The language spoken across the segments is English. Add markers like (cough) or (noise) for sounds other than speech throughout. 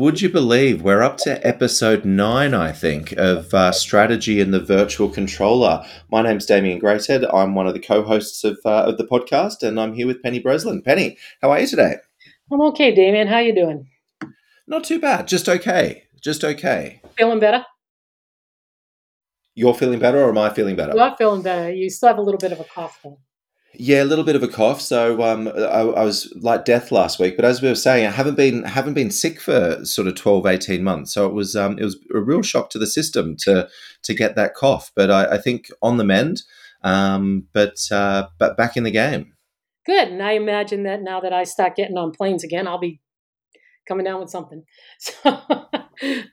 would you believe we're up to episode nine, I think, of uh, Strategy in the Virtual Controller. My name's Damien Greathead. I'm one of the co hosts of, uh, of the podcast, and I'm here with Penny Breslin. Penny, how are you today? I'm okay, Damien. How are you doing? Not too bad. Just okay. Just okay. Feeling better? You're feeling better, or am I feeling better? You're feeling better. You still have a little bit of a cough, though. Yeah, a little bit of a cough. So um, I, I, was like death last week, but as we were saying, I haven't been haven't been sick for sort of 12, 18 months. So it was um, it was a real shock to the system to to get that cough. But I, I think on the mend. Um, but uh, but back in the game. Good, and I imagine that now that I start getting on planes again, I'll be coming down with something. (laughs) So,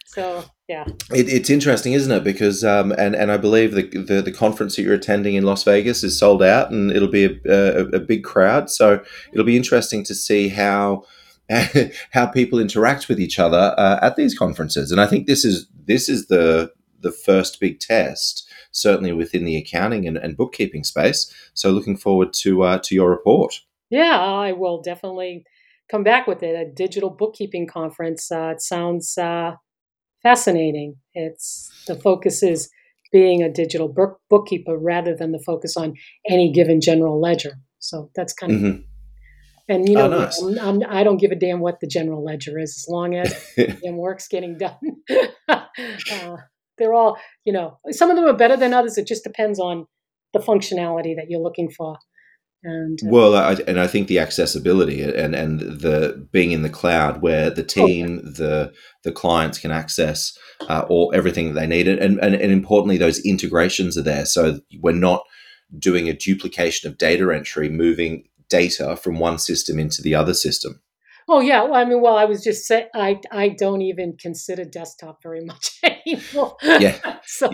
so yeah, it, it's interesting, isn't it? Because um, and and I believe the, the, the conference that you're attending in Las Vegas is sold out, and it'll be a, a, a big crowd. So it'll be interesting to see how. (laughs) how people interact with each other uh, at these conferences, and I think this is this is the the first big test, certainly within the accounting and, and bookkeeping space. So, looking forward to uh, to your report. Yeah, I will definitely come back with it. A digital bookkeeping conference. Uh, it sounds uh, fascinating. It's the focus is being a digital book, bookkeeper rather than the focus on any given general ledger. So that's kind of. Mm-hmm. And you oh, know, oh, nice. I'm, I'm, I do not give a damn what the general ledger is, as long as (laughs) the work's getting done. (laughs) uh, they're all, you know, some of them are better than others. It just depends on the functionality that you're looking for. And well, I, and I think the accessibility and and the being in the cloud where the team, yeah. the the clients can access uh, all everything that they need, and, and and importantly, those integrations are there. So we're not doing a duplication of data entry, moving data from one system into the other system. Oh yeah, well, I mean, well, I was just saying, I I don't even consider desktop very much (laughs) anymore. Yeah, (laughs) so,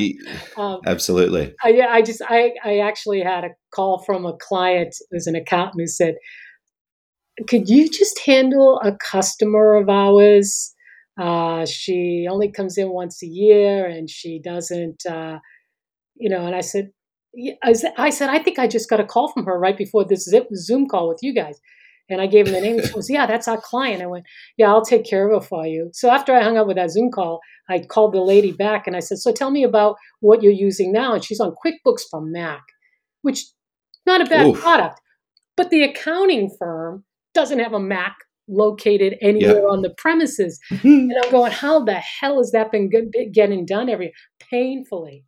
um, absolutely. I, I just I I actually had a call from a client who's an accountant who said, "Could you just handle a customer of ours? Uh, she only comes in once a year, and she doesn't, uh, you know." And I said, I said, I think I just got a call from her right before this Zoom call with you guys. And I gave him the name. He goes, Yeah, that's our client. I went, Yeah, I'll take care of it for you. So after I hung up with that Zoom call, I called the lady back and I said, So tell me about what you're using now. And she's on QuickBooks from Mac, which not a bad Oof. product. But the accounting firm doesn't have a Mac located anywhere yeah. on the premises. (laughs) and I'm going, How the hell has that been getting done every painfully?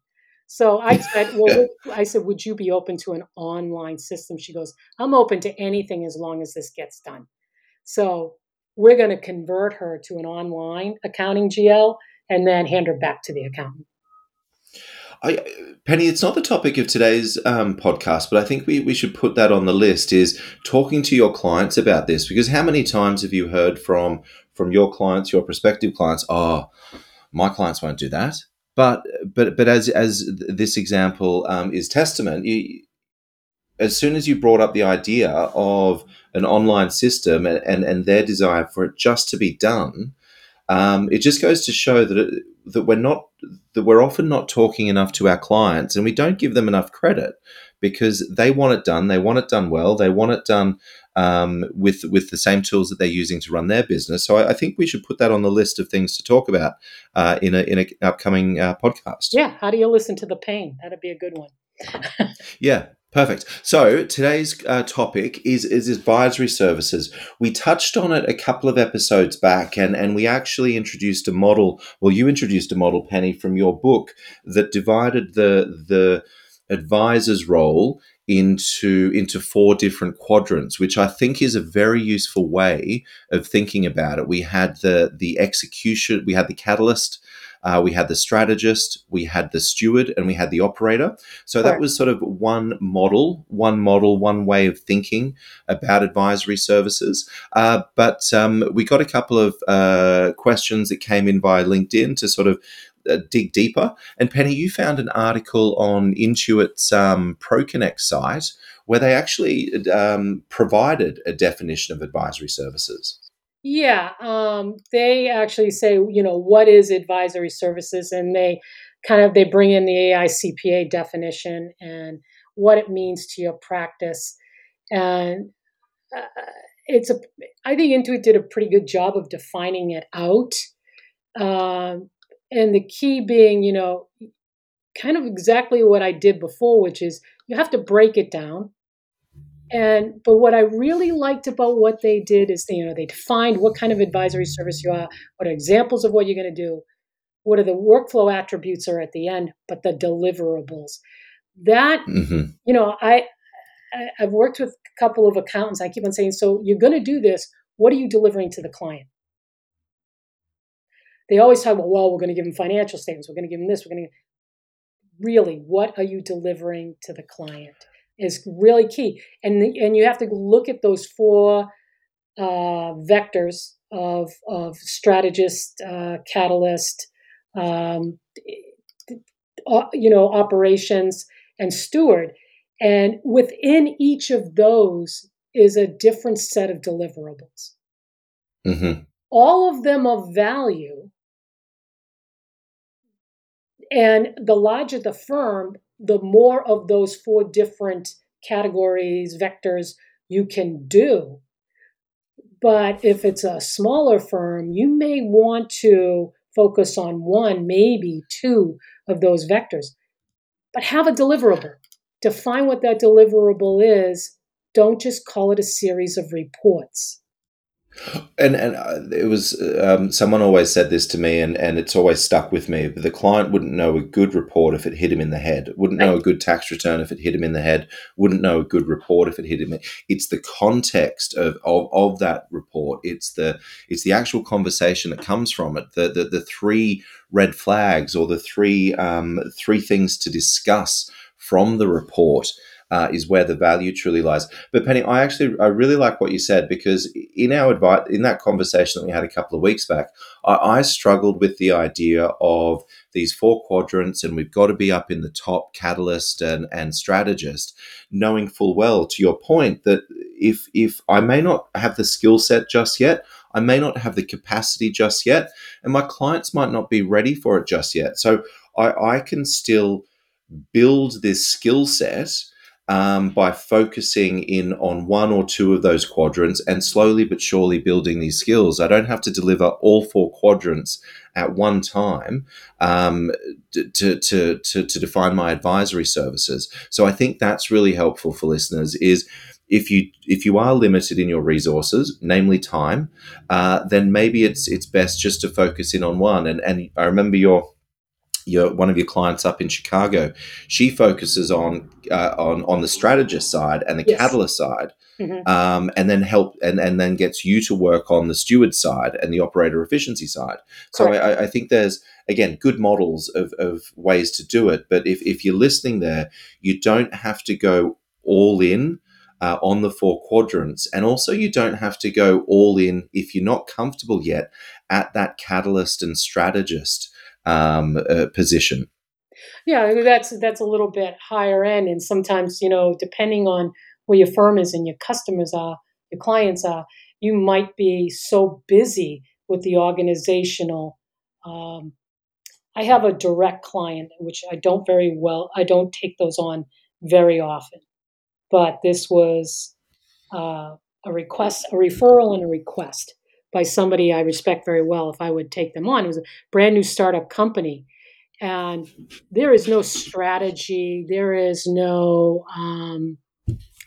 So I (laughs) said, well, I said, would you be open to an online system? She goes, I'm open to anything as long as this gets done. So we're going to convert her to an online accounting GL and then hand her back to the accountant. I, Penny, it's not the topic of today's um, podcast, but I think we, we should put that on the list. Is talking to your clients about this because how many times have you heard from from your clients, your prospective clients? Oh, my clients won't do that but but but as as this example um, is testament, you, as soon as you brought up the idea of an online system and, and, and their desire for it just to be done, um, it just goes to show that it, that we're not that we're often not talking enough to our clients, and we don't give them enough credit because they want it done. They want it done well. They want it done um, with with the same tools that they're using to run their business. So I, I think we should put that on the list of things to talk about uh, in a in an upcoming uh, podcast. Yeah, how do you listen to the pain? That'd be a good one. (laughs) yeah, Perfect. So today's uh, topic is is advisory services. We touched on it a couple of episodes back, and and we actually introduced a model. Well, you introduced a model, Penny, from your book that divided the the advisor's role into into four different quadrants which i think is a very useful way of thinking about it. We had the the execution we had the catalyst uh, we had the strategist we had the steward and we had the operator. So that was sort of one model one model one way of thinking about advisory services. Uh, but um, we got a couple of uh, questions that came in via linkedin to sort of uh, dig deeper. And Penny, you found an article on Intuit's um, ProConnect site where they actually um, provided a definition of advisory services. Yeah, um, they actually say, you know, what is advisory services, and they kind of they bring in the AICPA definition and what it means to your practice, and uh, it's a. I think Intuit did a pretty good job of defining it out um, and the key being, you know, kind of exactly what I did before, which is you have to break it down. And but what I really liked about what they did is they, you know they defined what kind of advisory service you are, what are examples of what you're going to do, what are the workflow attributes are at the end, but the deliverables. That Mm-hmm. you know, I, I I've worked with a couple of accountants. I keep on saying, so you're going to do this. What are you delivering to the client? They always talk about, well, we're going to give them financial statements. We're going to give them this. We're going to really, what are you delivering to the client is really key. And the, and you have to look at those four uh, vectors of of strategist, uh, catalyst, um, you know, operations and steward. And within each of those is a different set of deliverables. Mm-hmm. All of them of value. And the larger the firm, the more of those four different categories, vectors you can do. But if it's a smaller firm, you may want to focus on one, maybe two of those vectors. But have a deliverable. Define what that deliverable is. Don't just call it a series of reports. And and uh, it was um, someone always said this to me, and, and it's always stuck with me. But the client wouldn't know a good report if it hit him in the head. Wouldn't know a good tax return if it hit him in the head. Wouldn't know a good report if it hit him. It's the context of, of, of that report. It's the it's the actual conversation that comes from it. The the, the three red flags or the three um, three things to discuss from the report uh, is where the value truly lies. But Penny, I actually I really like what you said because in our advice in that conversation that we had a couple of weeks back, I, I struggled with the idea of these four quadrants and we've got to be up in the top catalyst and, and strategist, knowing full well to your point that if if I may not have the skill set just yet, I may not have the capacity just yet, and my clients might not be ready for it just yet. So I, I can still build this skill set um, by focusing in on one or two of those quadrants and slowly but surely building these skills. I don't have to deliver all four quadrants at one time um, to, to, to, to define my advisory services. So I think that's really helpful for listeners is if you if you are limited in your resources, namely time, uh, then maybe it's it's best just to focus in on one. And and I remember your your one of your clients up in Chicago, she focuses on uh, on on the strategist side and the Yes. catalyst side, Mhm. um, and then help and and then gets you to work on the steward side and the operator efficiency side. So I, I think there's again good models of, of ways to do it, but if if you're listening there, you don't have to go all in. Uh, on the four quadrants, and also you don't have to go all in if you're not comfortable yet at that catalyst and strategist um, uh, position. Yeah, that's that's a little bit higher end, and sometimes you know, depending on where your firm is and your customers are, your clients are, you might be so busy with the organizational. Um, I have a direct client, which I don't very well. I don't take those on very often, but this was uh, a request, a referral, and a request by somebody I respect very well. If I would take them on, it was a brand new startup company, and there is no strategy there is no um,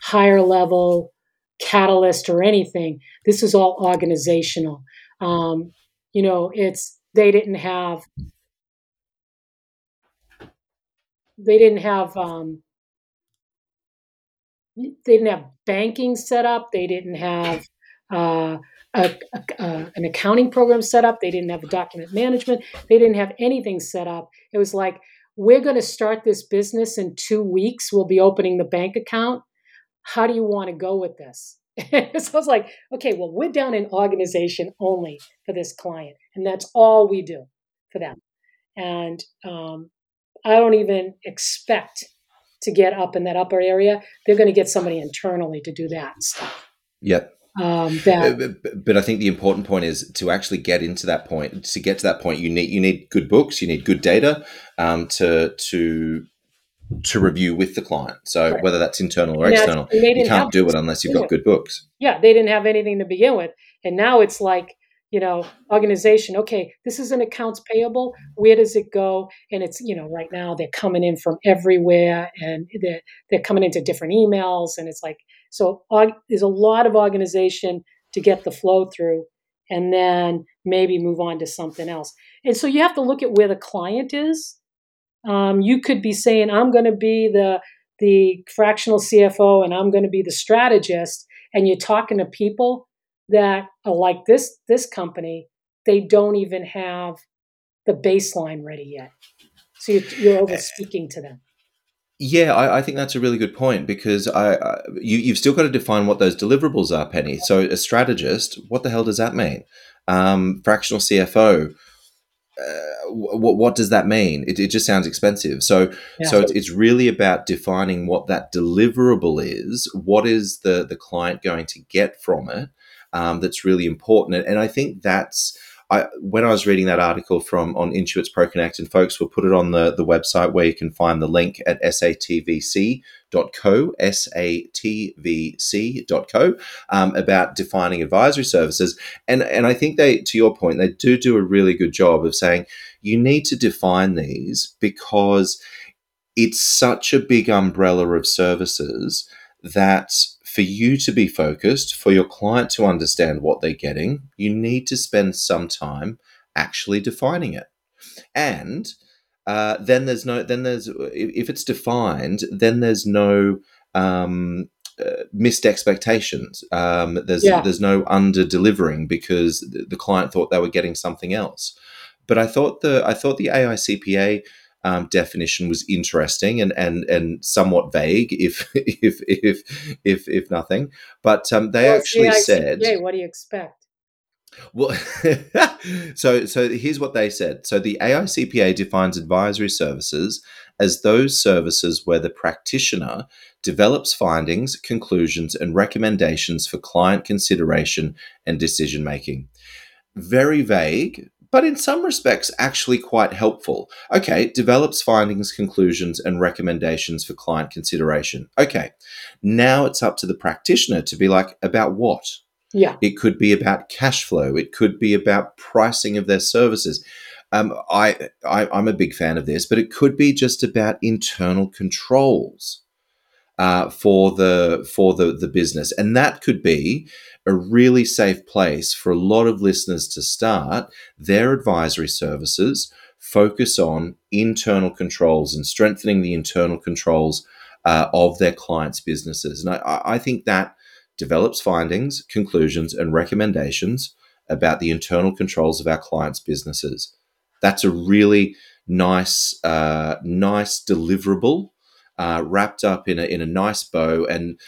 higher level catalyst or anything. This is all organizational. Um, you know it's they didn't have they didn't have um, they didn't have banking set up. They didn't have uh, a, a, an accounting program set up they didn't have a document management they didn't have anything set up it was like we're going to start this business in two weeks we'll be opening the bank account how do you want to go with this (laughs) so I was like, okay, well, we're down in organization only for this client, and that's all we do for them. And um, I don't even expect to get up in that upper area. They're going to get somebody internally to do that stuff. Yep. Um, Uh, that But, but I think the important point is to actually get into that point. To get to that point, you need you need good books, you need good data um, to to to review with the client. So Right. whether that's internal or external, you can't do it unless you've got good books. yeah, they didn't have anything to begin with, and now it's like you know organization okay this is an accounts payable where does it go and it's you know right now they're coming in from everywhere and they're, they're coming into different emails and it's like so there's a lot of organization to get the flow through and then maybe move on to something else and so you have to look at where the client is um, you could be saying i'm going to be the the fractional cfo and i'm going to be the strategist and you're talking to people that are like this this company, they don't even have the baseline ready yet. So you're, you're over speaking to them. Yeah, I, I, think that's a really good point because I, I you, you've still got to define what those deliverables are, Penny. So a strategist, what the hell does that mean? Um, fractional CFO, uh, what, what does that mean? It, it just sounds expensive. So, yeah. so it's, it's really about defining what that deliverable is. What is the the client going to get from it? um, that's really important. And I think that's I, when I was reading that article from on Intuit's ProConnect, and folks will put it on the, the website where you can find the link at satvc.co, satvc.co, um, about defining advisory services. And, and I think they, to your point, they do do a really good job of saying you need to define these because it's such a big umbrella of services that for you to be focused, for your client to understand what they're getting, you need to spend some time actually defining it. And uh, then there's no, then there's, if it's defined, then there's no um, uh, missed expectations. Um, there's yeah. there's no under delivering because the client thought they were getting something else. But I thought the I thought the AICPA um, definition was interesting and and and somewhat vague, if (laughs) if if if if nothing. But um, they well, actually said, "What do you expect?" Well, (laughs) so so here's what they said. So the AICPA defines advisory services as those services where the practitioner develops findings, conclusions, and recommendations for client consideration and decision making. Very vague, but in some respects actually quite helpful. Okay, develops findings, conclusions, and recommendations for client consideration. Okay, now it's up to the practitioner to be like, about what? Yeah. It could be about cash flow, it could be about pricing of their services. Um, I, I, I'm a big fan of this, but it could be just about internal controls. Uh, for the for the the business, and that could be a really safe place for a lot of listeners to start their advisory services. Focus on internal controls and strengthening the internal controls uh, of their clients' businesses, and I, I think that develops findings, conclusions, and recommendations about the internal controls of our clients' businesses. That's a really nice, uh, nice deliverable uh, wrapped up in a, in a nice bow. And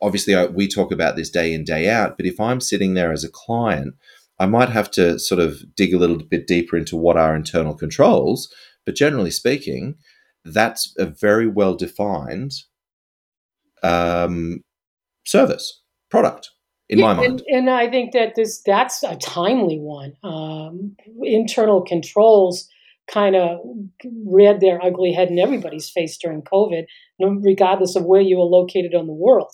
obviously, I, we talk about this day in, day out. But if I'm sitting there as a client, I might have to sort of dig a little bit deeper into what are internal controls. But generally speaking, that's a very well defined um, service product in yeah, my mind. And, and, I think that this that's a timely one. Um, internal controls kind of reared their ugly head in everybody's face during COVID, regardless of where you were located on the world.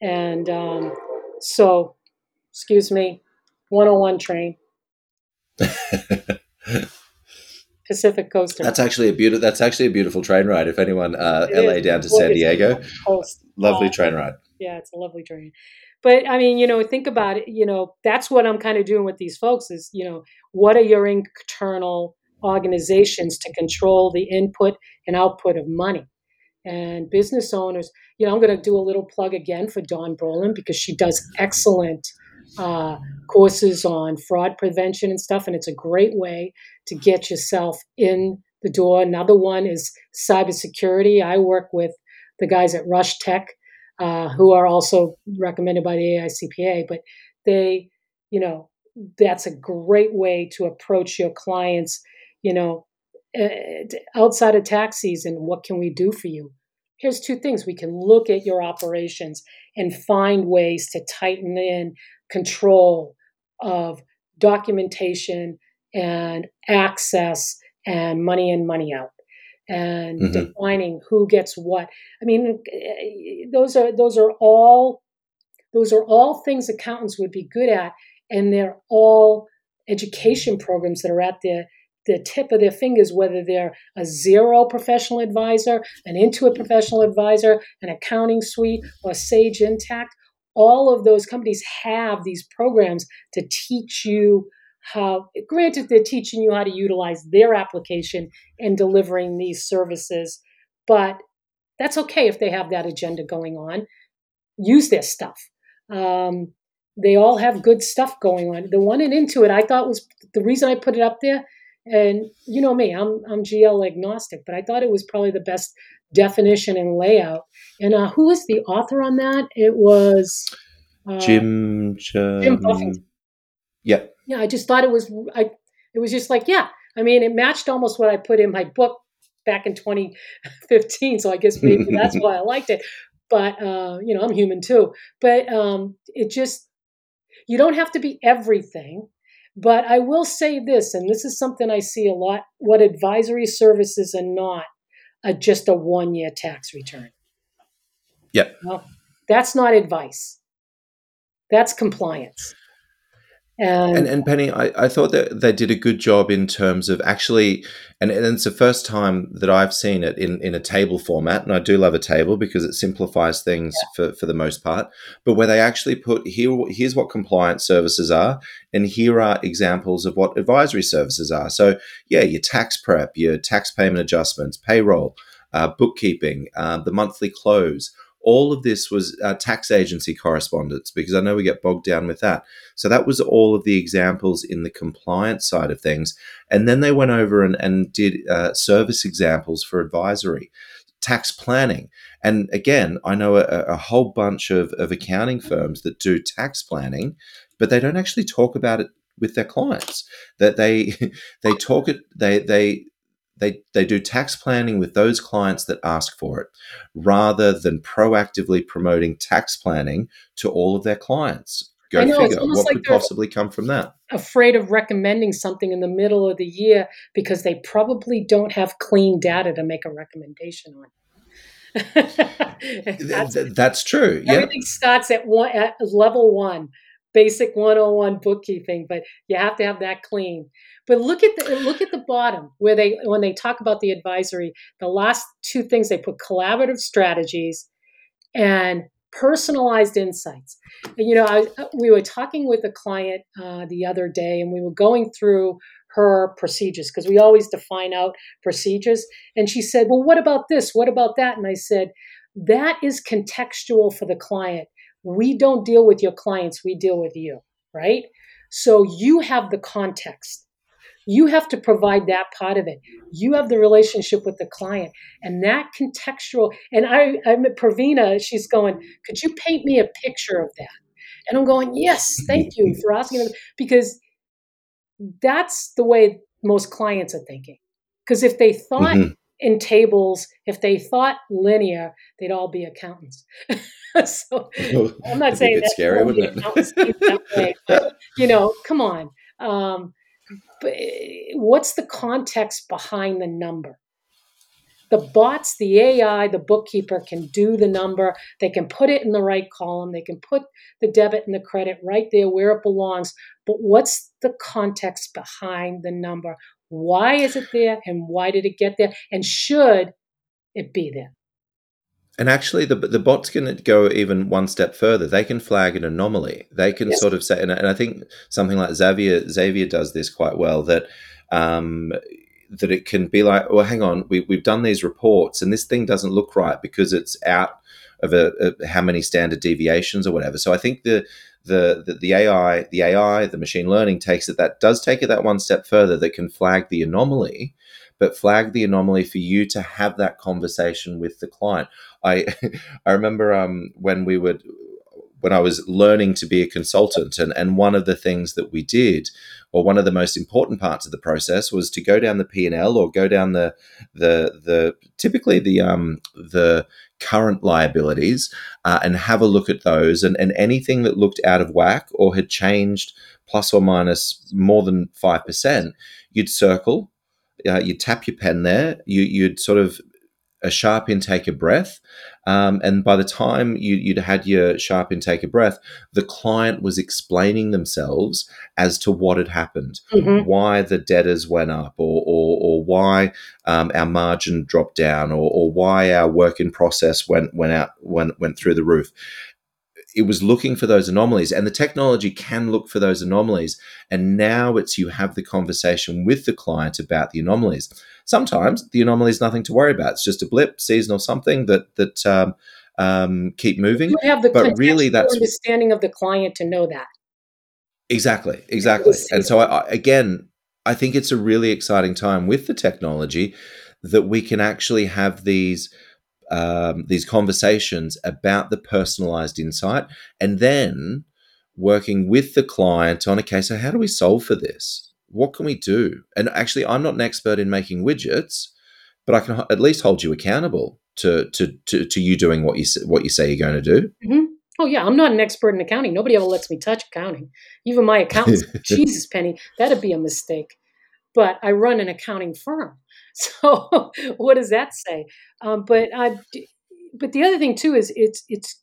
And um, so, excuse me, 101 train. (laughs) Pacific Coast. That's actually a beautiful. That's actually a beautiful train ride. If anyone, uh, LA is. down to San Diego, lovely uh, train ride. Yeah, it's a lovely train. But I mean, you know, think about it. You know, that's what I'm kind of doing with these folks. Is you know, what are your internal organizations to control the input and output of money. And business owners, you know, I'm going to do a little plug again for Dawn Brolin because she does excellent uh, courses on fraud prevention and stuff. And it's a great way to get yourself in the door. Another one is cybersecurity. I work with the guys at Rush Tech, uh, who are also recommended by the AICPA, but they, you know, that's a great way to approach your clients you know, uh, outside of tax season, what can we do for you? Here's two things. We can look at your operations and find ways to tighten in control of documentation and access and money in, money out and mm-hmm. defining who gets what. I mean, eh, those are those are all those are all things accountants would be good at, and they're all education programs that are at their the tip of their fingers, whether they're a Xero professional advisor, an Intuit professional advisor, an accounting suite, or Sage Intacct. All of those companies have these programs to teach you how, granted, they're teaching you how to utilize their application in delivering these services, but that's okay if they have that agenda going on. Use their stuff. Um, they all have good stuff going on. The one in Intuit, I thought was the reason I put it up there. And you know me, I'm I'm GL agnostic, but I thought it was probably the best definition and layout. And uh, who was the author on that? It was uh, Jim Jim Buffington. Yeah. Yeah, I just thought it was I it was just like, yeah. I mean, it matched almost what I put in my book back in 2015, so I guess maybe that's (laughs) why I liked it. But uh, you know, I'm human too. But um, it just you don't have to be everything. But I will say this, and this is something I see a lot what advisory services are not are just a one year tax return. Yep. Well, that's not advice, that's compliance. And, and, and Penny, I, I thought that they did a good job in terms of actually, and, and it's the first time that I've seen it in, in a table format, and I do love a table because it simplifies things yeah. for, for the most part. But where they actually put here, here's what compliance services are, and here are examples of what advisory services are. So yeah, your tax prep, your tax payment adjustments, payroll, uh, bookkeeping, uh, the monthly close all of this was uh, tax agency correspondence because I know we get bogged down with that. So that was all of the examples in the compliance side of things. And then they went over and, and did uh, service examples for advisory, tax planning. And again, I know a, a whole bunch of, of accounting firms that do tax planning, but they don't actually talk about it with their clients. That they (laughs) they talk it they they they, they do tax planning with those clients that ask for it rather than proactively promoting tax planning to all of their clients. Go know, figure. What like could possibly come from that? Afraid of recommending something in the middle of the year because they probably don't have clean data to make a recommendation on. (laughs) that's, that's, true. Everything yeah. starts at one at level one, basic 101 bookkeeping, but you have to have that clean. But look at the look at the bottom where they when they talk about the advisory, the last two things they put collaborative strategies and personalized insights. And, you know, I, we were talking with a client uh, the other day, and we were going through her procedures because we always define out procedures. And she said, "Well, what about this? What about that?" And I said, "That is contextual for the client. We don't deal with your clients; we deal with you, right?" So you have the context. You have to provide that part of it. You have the relationship with the client and that contextual. And I, I met Pravina, she's going, could you paint me a picture of that? And I'm going, yes, thank you for asking them because that's the way most clients are thinking. Because if they thought mm-hmm. In tables, if they thought linear, they'd all be accountants. (laughs) so (laughs) I'm not saying that's scary, wouldn't it? that (laughs) way, but, you know, come on. Um, but what's the context behind the number? The bots, the AI, the bookkeeper can do the number. They can put it in the right column. They can put the debit and the credit right there where it belongs. But what's the context behind the number? Why is it there and why did it get there? And should it be there? And actually, the the bots can go even one step further. They can flag an anomaly. They can yes. sort of say, and, and I think something like Xavier Xavier does this quite well. That um, that it can be like, well, hang on, we, we've done these reports, and this thing doesn't look right because it's out of a, a how many standard deviations or whatever. So I think the the, the, the AI, the AI, the machine learning takes it that does take it that one step further that can flag the anomaly but flag the anomaly for you to have that conversation with the client. I (laughs) I remember um, when we would when I was learning to be a consultant, and, and one of the things that we did, or one of the most important parts of the process, was to go down the P and L or go down the the the typically the um the current liabilities uh, and have a look at those, and, and anything that looked out of whack or had changed plus or minus more than five percent, you'd circle uh, you'd tap your pen there, you, you'd sort of a sharp intake of breath. Um, and by the time you, would had your sharp intake of breath, the client was explaining themselves as to what had happened, mm-hmm. why the debtors went up, or, or, or why um, our margin dropped down, or, or why our work in process went went out went went through the roof it was looking for those anomalies and the technology can look for those anomalies and now it's you have the conversation with the client about the anomalies. Sometimes the anomaly is nothing to worry about. It's just a blip seasonal something that that um, um, keep moving. You have the but really that's understanding of the client to know that. Exactly exactly. and so I, I, again i think it's a really exciting time with the technology that we can actually have these um, these conversations about the personalized insight and then working with the client on okay so how do we solve for this? What can we do? And actually i'm not an expert in making widgets but i can at least hold you accountable to to to, to you doing what you what you say you're going to do. Mm-hmm. oh yeah i'm not an expert in accounting. Nobody ever lets me touch accounting. Even my (laughs) accountants. Jesus penny that'd be a mistake. But i run an accounting firm So (laughs) what does that say? Um, but uh, but the other thing too is it's it's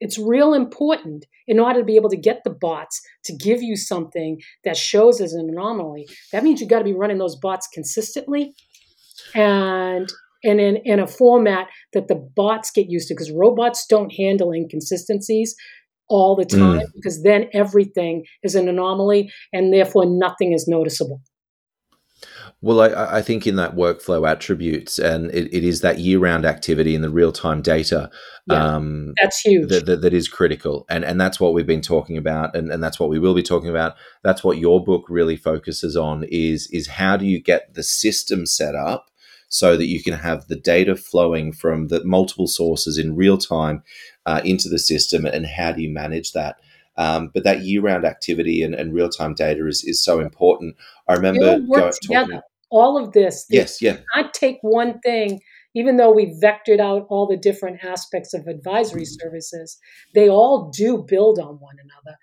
it's real important in order to be able to get the bots to give you something that shows as an anomaly. That means you've got to be running those bots consistently and and in, in a format that the bots get used to because robots don't handle inconsistencies all the time mm. because then everything is an anomaly and therefore nothing is noticeable. Well, I, I, think in that workflow attributes, and it, it is that year-round activity and the real-time data. Yeah, um, that's huge. That, that, that is critical, and and that's what we've been talking about, and, and that's what we will be talking about. That's what your book really focuses on is is how do you get the system set up so that you can have the data flowing from the multiple sources in real time uh, into the system, and how do you manage that? Um, but that year-round activity and, and real-time data is, is so important. I remember going, talking all of this. Yes, yeah. I take one thing, even though we vectored out all the different aspects of advisory services, they all do build on one another,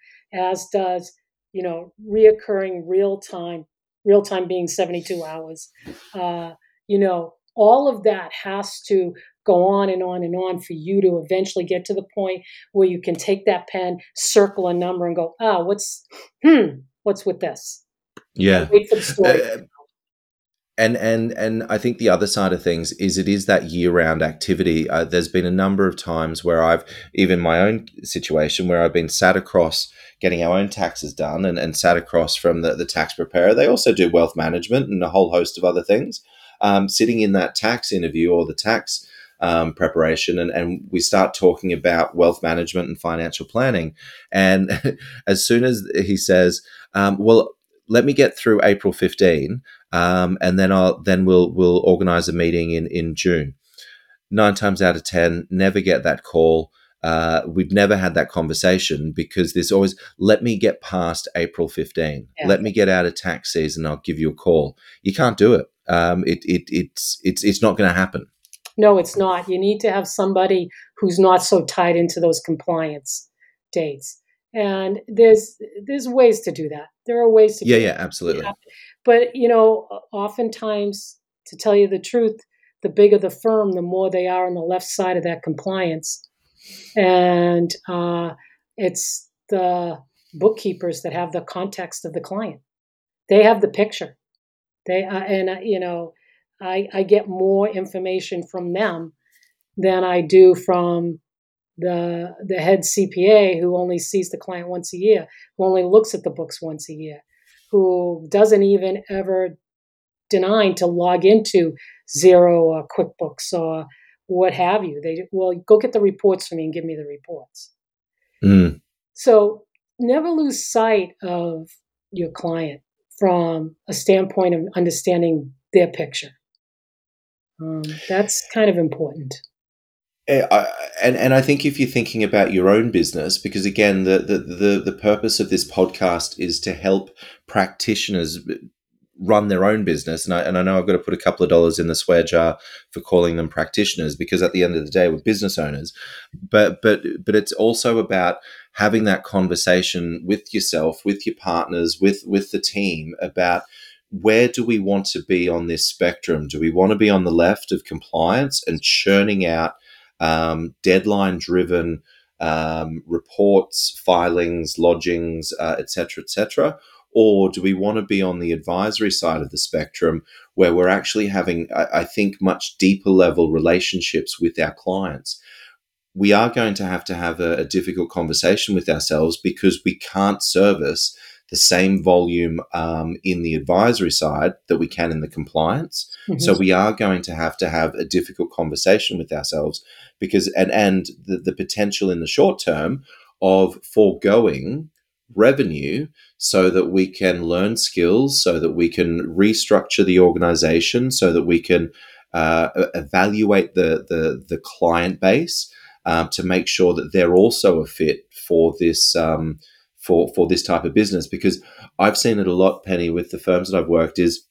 as does, you know, reoccurring real time, real time being 72 hours. Uh, you know, all of that has to go on and on and on for you to eventually get to the point where you can take that pen, circle a number, and go, ah, what's, hmm, what's with this? Yeah. Wait for the story. Uh, and and and I think the other side of things is it is that year round activity. Uh, there's been a number of times where I've even my own situation where I've been sat across getting our own taxes done and, and sat across from the, the tax preparer. They also do wealth management and a whole host of other things. Um, sitting in that tax interview or the tax um, preparation and, and we start talking about wealth management and financial planning. And (laughs) as soon as he says, um, well, let me get through April 15 um, and then I'll then we'll we'll organize a meeting in in June. Nine times out of ten, never get that call. Uh, we've never had that conversation because there's always let me get past April 15. Yeah. Let me get out of tax season. I'll give you a call. You can't do it. Um, it, it it's it's it's not going to happen. No, it's not. You need to have somebody who's not so tied into those compliance dates. And there's there's ways to do that. There are ways to yeah yeah absolutely. But, you know, oftentimes, to tell you the truth, the bigger the firm, the more they are on the left side of that compliance. And uh, it's the bookkeepers that have the context of the client. They have the picture. They uh, and uh, you know, I, I get more information from them than I do from the the head CPA who only sees the client once a year, who only looks at the books once a year who doesn't even ever deny to log into Xero or QuickBooks or what have you. They well, go get the reports for me and give me the reports. Mm. So never lose sight of your client from a standpoint of understanding their picture. Um, that's kind of important. Eh, and and I think if you're thinking about your own business, because again, the the the, the purpose of this podcast is to help practitioners run their own business. And I, and I know I've got to put a couple of dollars in the swear jar for calling them practitioners because at the end of the day, we're business owners. But but but it's also about having that conversation with yourself, with your partners, with with the team about where do we want to be on this spectrum? Do we want to be on the left of compliance and churning out um, deadline driven um, reports, filings, lodgings, etc., uh, etc., et or do we want to be on the advisory side of the spectrum where we're actually having, I, I think, much deeper level relationships with our clients? We are going to have to have a, a difficult conversation with ourselves because we can't service the same volume um, in the advisory side that we can in the compliance. Mm-hmm. So we are going to have to have a difficult conversation with ourselves because and and the, the potential in the short term of foregoing revenue so that we can learn skills, so that we can restructure the organization, so that we can uh, evaluate the, the, the client base um, to make sure that they're also a fit for this um, for for this type of business. Because I've seen it a lot, Penny, with the firms that I've worked is,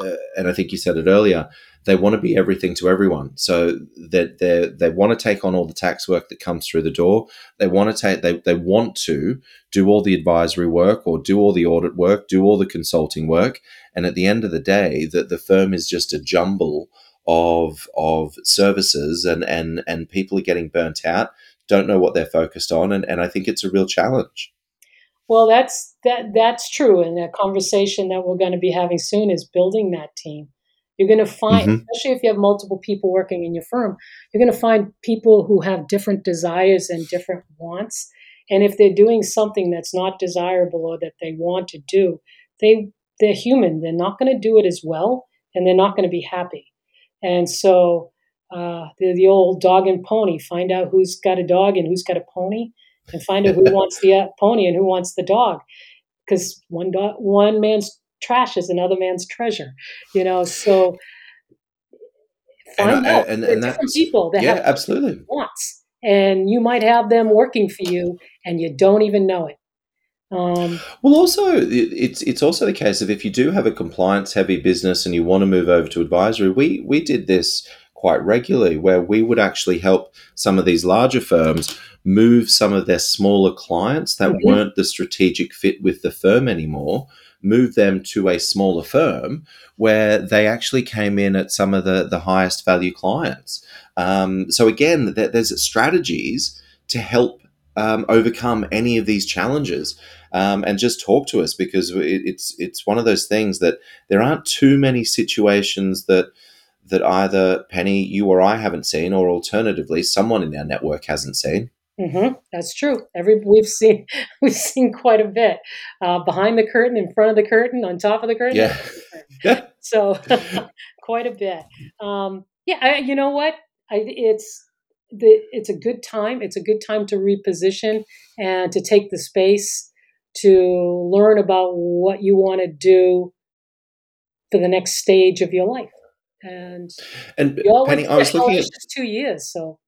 uh, and I think you said it earlier they want to be everything to everyone. So that they, they want to take on all the tax work that comes through the door. They want to take they, they want to do all the advisory work or do all the audit work, do all the consulting work. And at the end of the day, that the firm is just a jumble of of services and and and people are getting burnt out, don't know what they're focused on, and, and I think it's a real challenge. Well, that's that that's true, and that conversation that we're going to be having soon is building that team you're going to find, mm-hmm. especially if you have multiple people working in your firm, you're going to find people who have different desires and different wants. And if they're doing something that's not desirable or that they want to do, they they're human. They're not going to do it as well, and they're not going to be happy. And so uh, the, the old dog and pony. Find out who's got a dog and who's got a pony, and find out who (laughs) wants the uh, pony and who wants the dog. Because one dog, one man's trash is another man's treasure, you know. So find and, out and, and, different people that yeah, have absolutely wants, and you might have them working for you, and you don't even know it. Um, well, also it's it's also the case of if you do have a compliance heavy business and you want to move over to advisory, we we did this quite regularly where we would actually help some of these larger firms move some of their smaller clients that mm-hmm. weren't the strategic fit with the firm anymore move them to a smaller firm where they actually came in at some of the, the highest value clients. Um, so again, there's strategies to help um, overcome any of these challenges. Um, and just talk to us because it, it's it's one of those things that there aren't too many situations that that either Penny, you or I haven't seen, or alternatively, someone in our network hasn't seen. Mm-hmm. That's true. Every we've seen (laughs) we've seen quite a bit uh, behind the curtain, in front of the curtain, on top of the curtain. Yeah. (laughs) yeah. so (laughs) quite a bit. Um, yeah. I, you know what? I, it's the it's a good time. It's a good time to reposition and to take the space to learn about what you want to do for the next stage of your life. And and Penny, I was looking at two years, so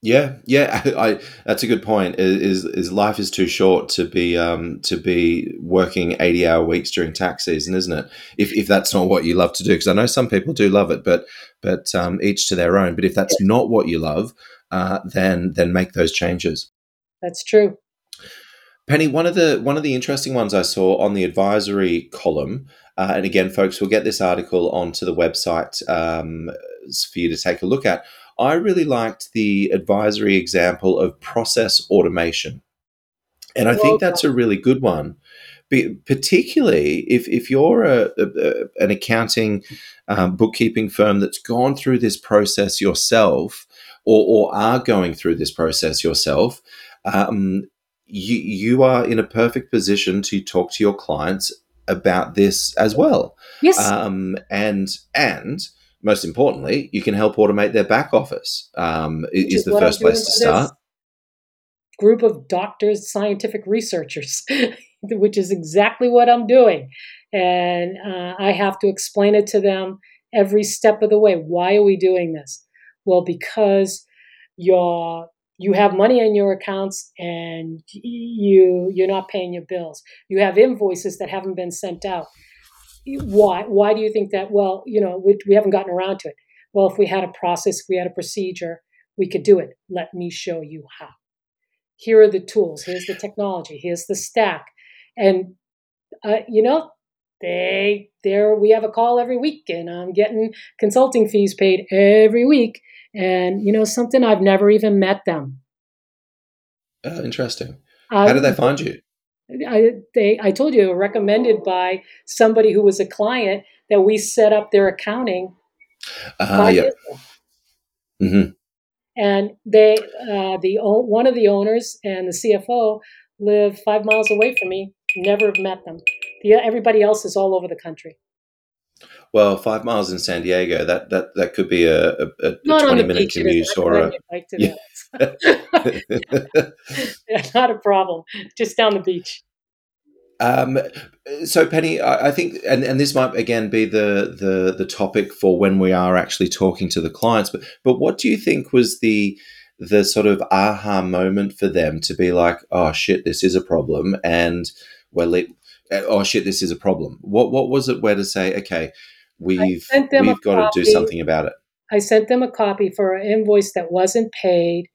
yeah, yeah, (laughs) I, that's a good point. Is is life is too short to be um, to be working eighty hour weeks during tax season, isn't it? If if that's not what you love to do, because I know some people do love it, but but um, each to their own. But if that's not what you love, uh, then then make those changes. That's true. Penny, one of the one of the interesting ones I saw on the advisory column, uh, and again, folks, we'll get this article onto the website um, for you to take a look at I really liked the advisory example of process automation. And I think that's a really good one, particularly if, if you're a, a, an accounting um, bookkeeping firm that's gone through this process yourself or, or are going through this process yourself. Um, you, you are in a perfect position to talk to your clients about this as well. Yes. Um, and and most importantly, you can help automate their back office. Um, is, is the first place to start. Group of doctors, scientific researchers, (laughs) which is exactly what I'm doing, and uh, I have to explain it to them every step of the way. Why are we doing this? Well, because you're you have money in your accounts and you you're not paying your bills. You have invoices that haven't been sent out. Why why do you think that? Well you know we, we haven't gotten around to it. Well if we had a process we had a procedure we could do it. Let me show you how. Here are the tools. Here's the technology. Here's the stack. And uh, you know they there we have a call every week and i'm getting consulting fees paid every week and you know something i've never even met them oh, interesting uh, how did they find you I, they, I told you, recommended by somebody who was a client that we set up their accounting. Uh, yeah. Mm-hmm. And they, uh, the one of the owners and the CFO live five miles away from me. Never have met them. The, everybody else is all over the country. Well, five miles in San Diego that that that could be a, a, a twenty minute commute or a. Yeah. (laughs) yeah, not a problem. Just down the beach. Um, so Penny, I, I think, and, and this might again be the, the the topic for when we are actually talking to the clients. But but what do you think was the the sort of aha moment for them to be like, oh shit, this is a problem, and well, let, oh shit, this is a problem. What what was it? Where to say, okay, we've we've got copy. to do something about it. I sent them a copy for an invoice that wasn't paid.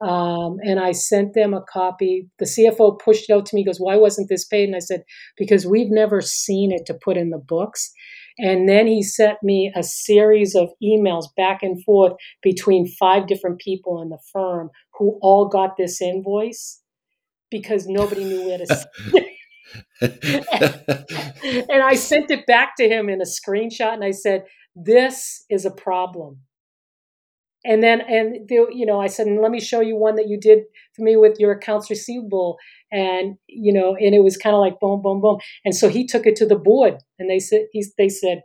Um, and I sent them a copy. The CFO pushed it out to me, goes, Why wasn't this paid? And I said, Because we've never seen it to put in the books. And then he sent me a series of emails back and forth between five different people in the firm who all got this invoice because nobody knew where to (laughs) send it. (laughs) (laughs) and I sent it back to him in a screenshot and I said, This is a problem. And then and the, you know i said let me show you one that you did for me with your accounts receivable. And you know and it was kind of like boom boom boom. And so he took it to the board and they said he's they said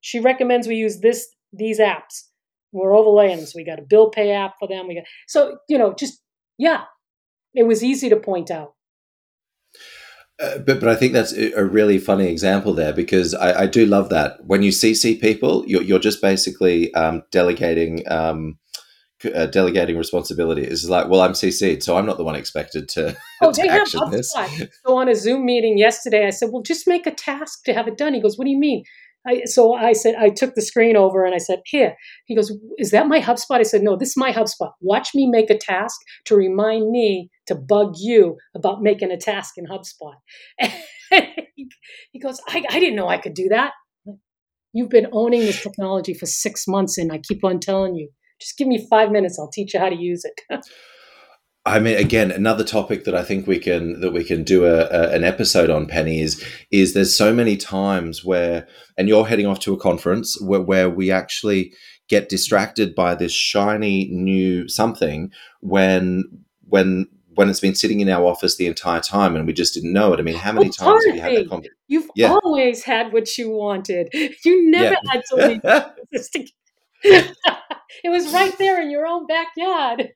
she recommends we use this these apps. We're overlaying so we got a bill pay app for them. We got so you know just yeah it was easy to point out uh, but but I think that's a really funny example there because I, I do love that when you CC people, you're, you're just basically um, delegating um, uh, delegating responsibility. It's like, well, I'm CC'd, so I'm not the one expected to, oh, (laughs) to action this. So on a Zoom meeting yesterday, I said, well, just make a task to have it done. He goes, what do you mean? I, so I said, I took the screen over and I said, here. He goes, is that my HubSpot? I said, no, this is my HubSpot. Watch me make a task to remind me to bug you about making a task in HubSpot. (laughs) he goes, I, I didn't know I could do that. You've been owning this technology for six months and I keep on telling you, just give me five minutes. I'll teach you how to use it. (laughs) I mean, again, another topic that I think we can that we can do a, a, an episode on, Penny, is is there's so many times where, and you're heading off to a conference where, where we actually get distracted by this shiny new something when when when it's been sitting in our office the entire time and we just didn't know it. I mean, how many well, times have you had that conversation? You've yeah. always had what you wanted. (laughs) You never yeah. had (laughs) leave (laughs) it was right there in your own backyard.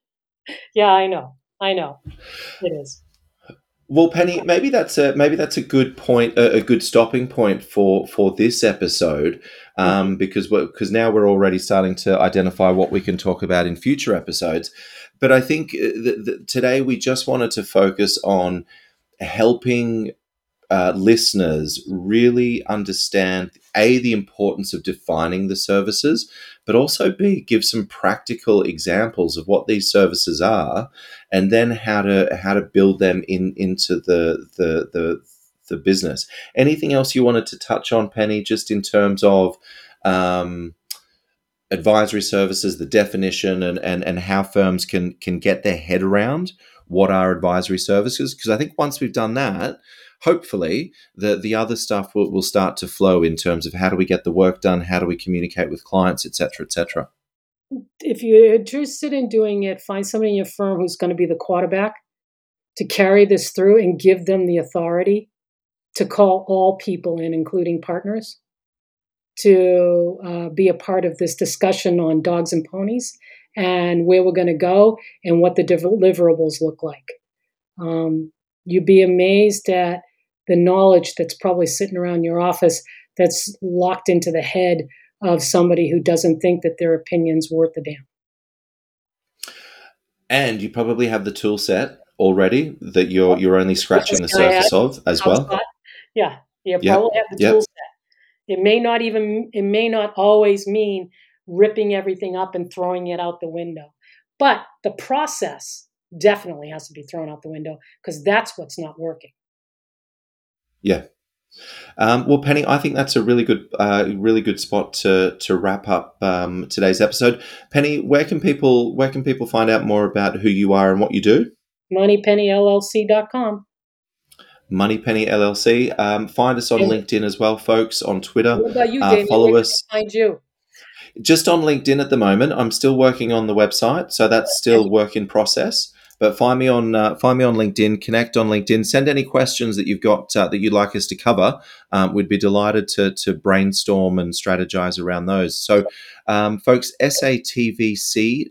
Yeah, I know. I know it is. Well, Penny, maybe that's a maybe that's a good point, a, a good stopping point for for this episode, um, because because now we're already starting to identify what we can talk about in future episodes. But I think uh, today we just wanted to focus on helping uh, listeners really understand a the importance of defining the services, but also b give some practical examples of what these services are, and then how to how to build them in into the the the, the business. Anything else you wanted to touch on, Penny, just in terms of um, advisory services, the definition, and, and and how firms can can get their head around what are advisory services? Because I think once we've done that, hopefully the the other stuff will, will start to flow in terms of how do we get the work done, how do we communicate with clients, etc., etc. If you're interested in doing it, find somebody in your firm who's going to be the quarterback to carry this through and give them the authority to call all people in, including partners, to uh, be a part of this discussion on dogs and ponies and where we're going to go and what the deliverables look like. Um, you'd be amazed at the knowledge that's probably sitting around your office that's locked into the head of somebody who doesn't think that their opinion's worth a damn. And you probably have the tool set already that you're you're only scratching the surface of as well. Yeah, you probably yep. have the yep. tool set. It may not even it may not always mean ripping everything up and throwing it out the window. But the process definitely has to be thrown out the window because that's what's not working. Yeah. Um, well, Penny, I think that's a really good, uh, really good spot to to wrap up um, today's episode. Penny, where can people where can people find out more about who you are and what you do? MoneyPennyLLC.com. Moneypenny LLC. Um, find us on And- LinkedIn as well, folks. On Twitter, What about you, Uh, follow us. Find you. Just on LinkedIn at the moment. I'm still working on the website, so that's still work in process. But find me on uh, find me on LinkedIn. Connect on LinkedIn. Send any questions that you've got uh, that you'd like us to cover. Um, we'd be delighted to to brainstorm and strategize around those. So, um, folks, satvc.co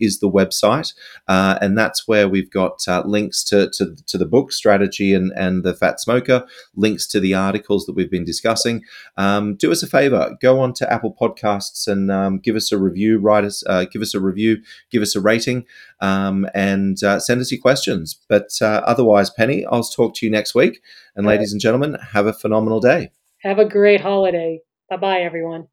is the website, uh, and that's where we've got uh, links to, to to the book strategy and and the Fat Smoker, links to the articles that we've been discussing. Um, do us a favor, go on to Apple Podcasts and um, give us a review. Write us, uh, give us a review, give us a rating, um, and uh, send us your questions. But uh, otherwise, Penny, I'll talk to you next week. And ladies and gentlemen, have a phenomenal day. Have a great holiday. Bye bye, everyone.